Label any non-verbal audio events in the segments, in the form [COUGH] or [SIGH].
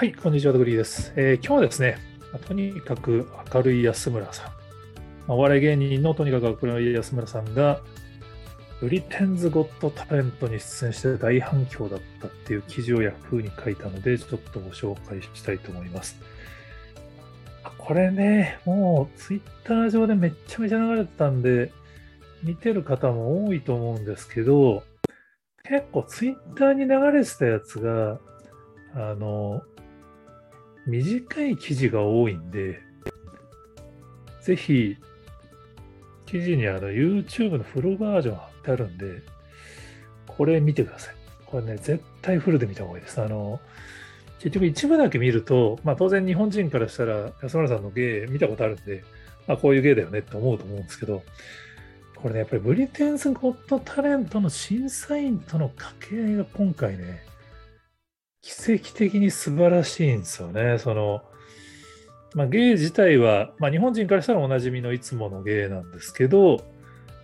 はい、こんにちは、ドグリーです、えー、今日はですね、とにかく明るい安村さん、お笑い芸人のとにかく明るい安村さんが、ブリテンズ・ゴット・タレントに出演して大反響だったっていう記事をヤフーに書いたので、ちょっとご紹介したいと思います。これね、もうツイッター上でめっちゃめちゃ流れてたんで、見てる方も多いと思うんですけど、結構ツイッターに流れてたやつが、あの、短い記事が多いんで、ぜひ、記事にあの YouTube のフルバージョン貼ってあるんで、これ見てください。これね、絶対フルで見た方がいいです。あの、結局一部だけ見ると、まあ当然日本人からしたら安村さんの芸見たことあるんで、まあこういう芸だよねって思うと思うんですけど、これね、やっぱりブリテンズ・ゴット・タレントの審査員との掛け合いが今回ね、奇跡的に素晴らしいんですよね。その、まあ、芸自体は、まあ、日本人からしたらおなじみのいつもの芸なんですけど、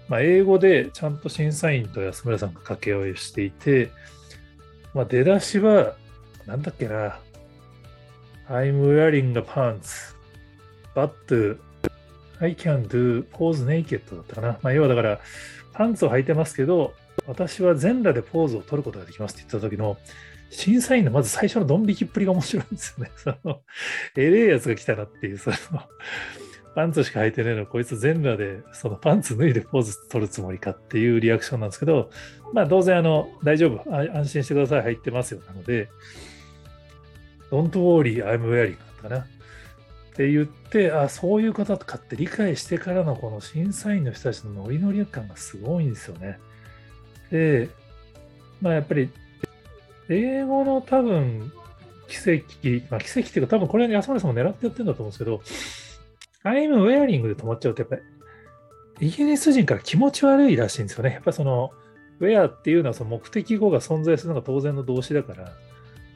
まあ、英語でちゃんと審査員と安村さんが掛け合いをしていて、まあ、出だしは、なんだっけな、I'm wearing a pants, but I can do pose naked だったかな。まあ、要はだから、パンツを履いてますけど、私は全裸でポーズを取ることができますって言った時の、審査員のまず最初のドン引きっぷりが面白いんですよね。[LAUGHS] その、えれえやつが来たなっていう、その、パンツしか履いてないのこいつ全裸で、そのパンツ脱いでポーズ取るつもりかっていうリアクションなんですけど、まあ当然あの、大丈夫、安心してください、入ってますよ。なので、Don't worry, I'm wearing かな。って言って、あ、そういうことかって理解してからのこの審査員の人たちのノリノリ感がすごいんですよね。で、まあやっぱり英語の多分、奇跡、まあ、奇跡っていうか、多分これ、安村さんも狙ってやってるんだと思うんですけど、I'm wearing で止まっちゃうと、やっぱり、イギリス人から気持ち悪いらしいんですよね。やっぱその、where っていうのはその目的語が存在するのが当然の動詞だから、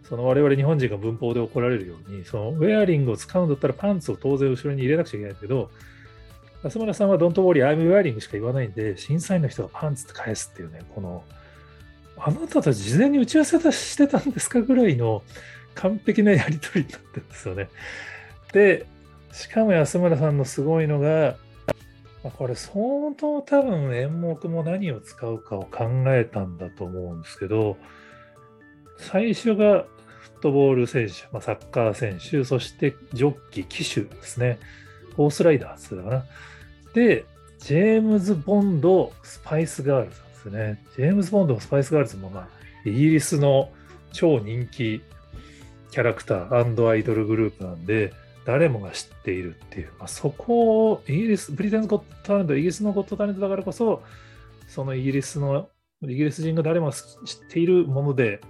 その我々日本人が文法で怒られるように、そのウェアリングを使うんだったらパンツを当然後ろに入れなくちゃいけないけど、安村さんは Don't worry, I'm wearing しか言わないんで、審査員の人がパンツって返すっていうね、この、あなたたち事前に打ち合わせしてたんですかぐらいの完璧なやり取りになってるんですよね。で、しかも安村さんのすごいのが、これ相当多分演目も何を使うかを考えたんだと思うんですけど、最初がフットボール選手、ま、サッカー選手、そしてジョッキー、騎手ですね。ホースライダーって言ったかな。で、ジェームズ・ボンド、スパイス・ガールズですね。ジェームズ・ボンドもスパイス・ガールズも、まあ、イギリスの超人気キャラクターアイドルグループなんで、誰もが知っているっていう、まあ、そこをイギリス、ブリテンズ・ゴット・タレント、イギリスのゴット・タレントだからこそ、そのイギリスの、イギリス人が誰も知っているもので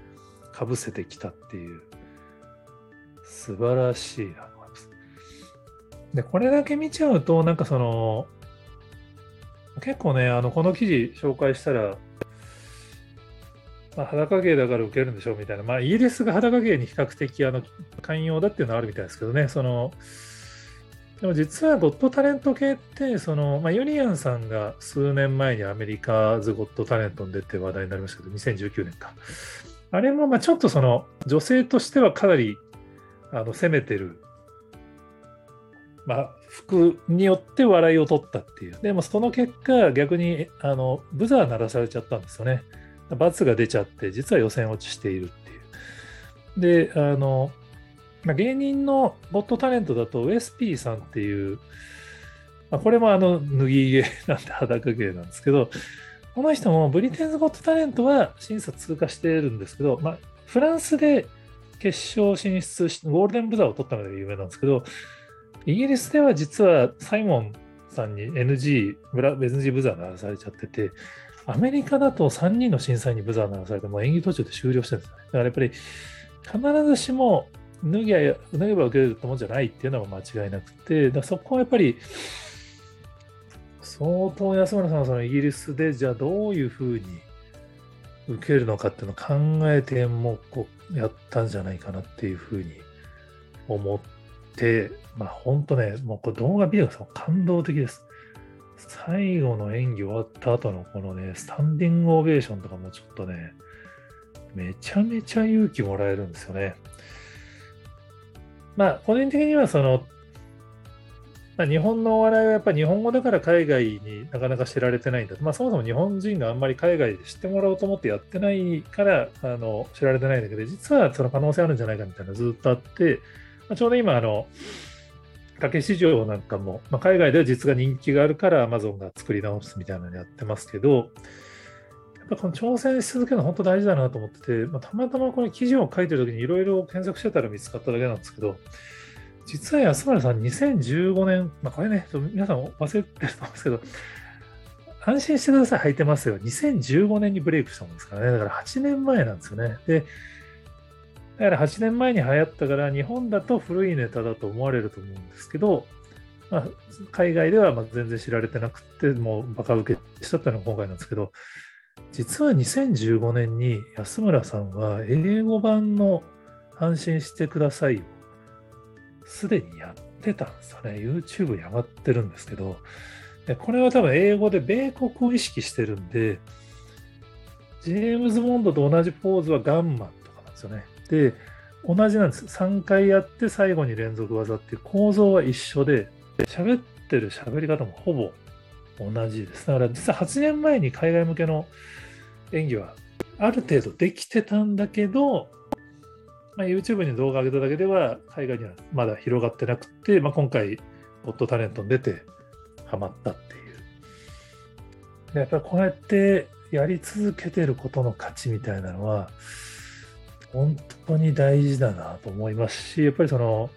かぶせてきたっていう、素晴らしいなと思います。で、これだけ見ちゃうと、なんかその、結構ね、あのこの記事紹介したら、まあ、裸芸だから受けるんでしょうみたいな、まあ、イギリスが裸芸に比較的あの寛容だっていうのはあるみたいですけどね、そのでも実はゴッドタレント系って、そのまあ、ユニアンさんが数年前にアメリカズ・ゴッドタレントに出て話題になりましたけど、2019年か。あれもまあちょっとその女性としてはかなりあの攻めてるまあ、服によって笑いを取ったっていう。でもその結果、逆にあのブザー鳴らされちゃったんですよね。罰が出ちゃって、実は予選落ちしているっていう。で、あの、まあ、芸人のゴットタレントだと、ウエスピーさんっていう、まあ、これもあの脱ぎ芸なんで裸芸なんですけど、この人もブリテンズ・ゴット・タレントは審査通過してるんですけど、まあ、フランスで決勝進出し、ゴールデンブザーを取ったのが有名なんですけど、イギリスでは実はサイモンさんに NG、ブラ NG ブザー鳴らされちゃってて、アメリカだと3人の審査員にブザー鳴らされて、もう演技途中で終了してるんですね。だからやっぱり必ずしも脱ぎゃ脱げば受けるってもんじゃないっていうのは間違いなくて、だそこはやっぱり相当安村さんはそのイギリスでじゃあどういうふうに受けるのかっていうのを考えてもこうやったんじゃないかなっていうふうに思って、まあ本当ね、もうこれ動画見てください。感動的です。最後の演技終わった後のこのね、スタンディングオベーションとかもちょっとね、めちゃめちゃ勇気もらえるんですよね。まあ、個人的にはその、まあ、日本のお笑いはやっぱり日本語だから海外になかなか知られてないんだと、まあ、そもそも日本人があんまり海外で知ってもらおうと思ってやってないからあの知られてないんだけど、実はその可能性あるんじゃないかみたいなずっとあって、まあ、ちょうど今、あの、竹市場なんかも、まあ、海外では実が人気があるから Amazon が作り直すみたいなのやってますけど、やっぱこの挑戦し続けるの本当大事だなと思ってて、まあ、たまたまこの記事を書いてる時にいろいろ検索してたら見つかっただけなんですけど、実は安村さん、2015年、まあ、これね、皆さん忘れてると思うんですけど、安心してください、履いてますよ。2015年にブレイクしたもんですからね。だから8年前なんですよね。で、だから8年前に流行ったから、日本だと古いネタだと思われると思うんですけど、まあ、海外ではま全然知られてなくて、もうバカ受けしたっていうのが今回なんですけど、実は2015年に安村さんは英語版の安心してくださいをすでにやってたんですよね。YouTube に上がってるんですけど、これは多分英語で米国を意識してるんで、ジェームズ・ボンドと同じポーズはガンマンとかなんですよね。で、同じなんです。3回やって最後に連続技っていう構造は一緒で、喋ってる喋り方もほぼ同じです。だから実は8年前に海外向けの演技はある程度できてたんだけど、まあ、YouTube に動画上げただけでは海外にはまだ広がってなくて、まあ、今回、ゴッドタレントに出てハマったっていう。やっぱりこうやってやり続けてることの価値みたいなのは、本当に大事だなと思いますし、やっぱりその、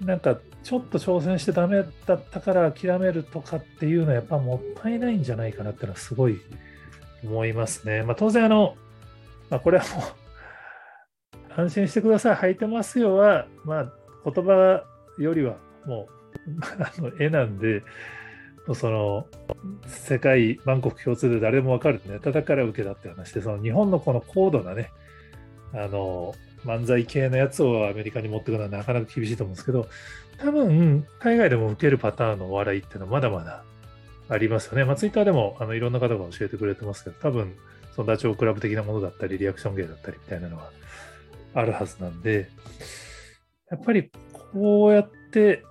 なんかちょっと挑戦してダメだったから諦めるとかっていうのはやっぱもったいないんじゃないかなっていうのはすごい思いますね。まあ、当然あの、まあ、これはもう安心してください、履いてますよは、まあ、言葉よりはもう [LAUGHS] あの絵なんで、その世界万国共通で誰も分かるネタだから受けたって話で、その日本のこの高度なね、あの漫才系のやつをアメリカに持っていくのはなかなか厳しいと思うんですけど、多分海外でも受けるパターンのお笑いっていうのはまだまだありますよね。まあ、ツイッターでもあのいろんな方が教えてくれてますけど、多分そのダチョウ倶楽部的なものだったり、リアクション芸だったりみたいなのはあるはずなんで、やっぱりこうやって、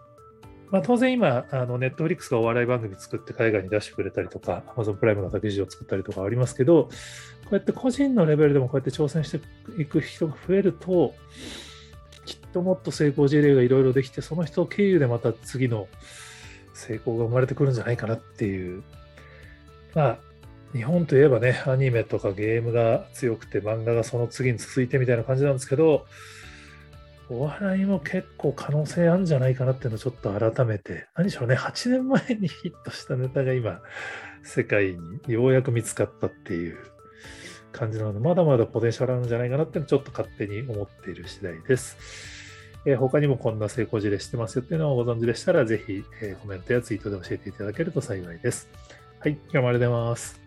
まあ、当然今、あのネットフリックスがお笑い番組作って海外に出してくれたりとか、Amazon プライムが記事を作ったりとかありますけど、こうやって個人のレベルでもこうやって挑戦していく人が増えると、きっともっと成功事例がいろいろできて、その人経由でまた次の成功が生まれてくるんじゃないかなっていう、まあ、日本といえばね、アニメとかゲームが強くて、漫画がその次に続いてみたいな感じなんですけど、お笑いも結構可能性あるんじゃないかなっていうのをちょっと改めて、何しろね、8年前にヒットしたネタが今、世界にようやく見つかったっていう感じなので、まだまだポテンシャルあるんじゃないかなっていうのをちょっと勝手に思っている次第です。えー、他にもこんな成功事例してますよっていうのをご存知でしたら、ぜひ、えー、コメントやツイートで教えていただけると幸いです。はい、今日もありがとうございます。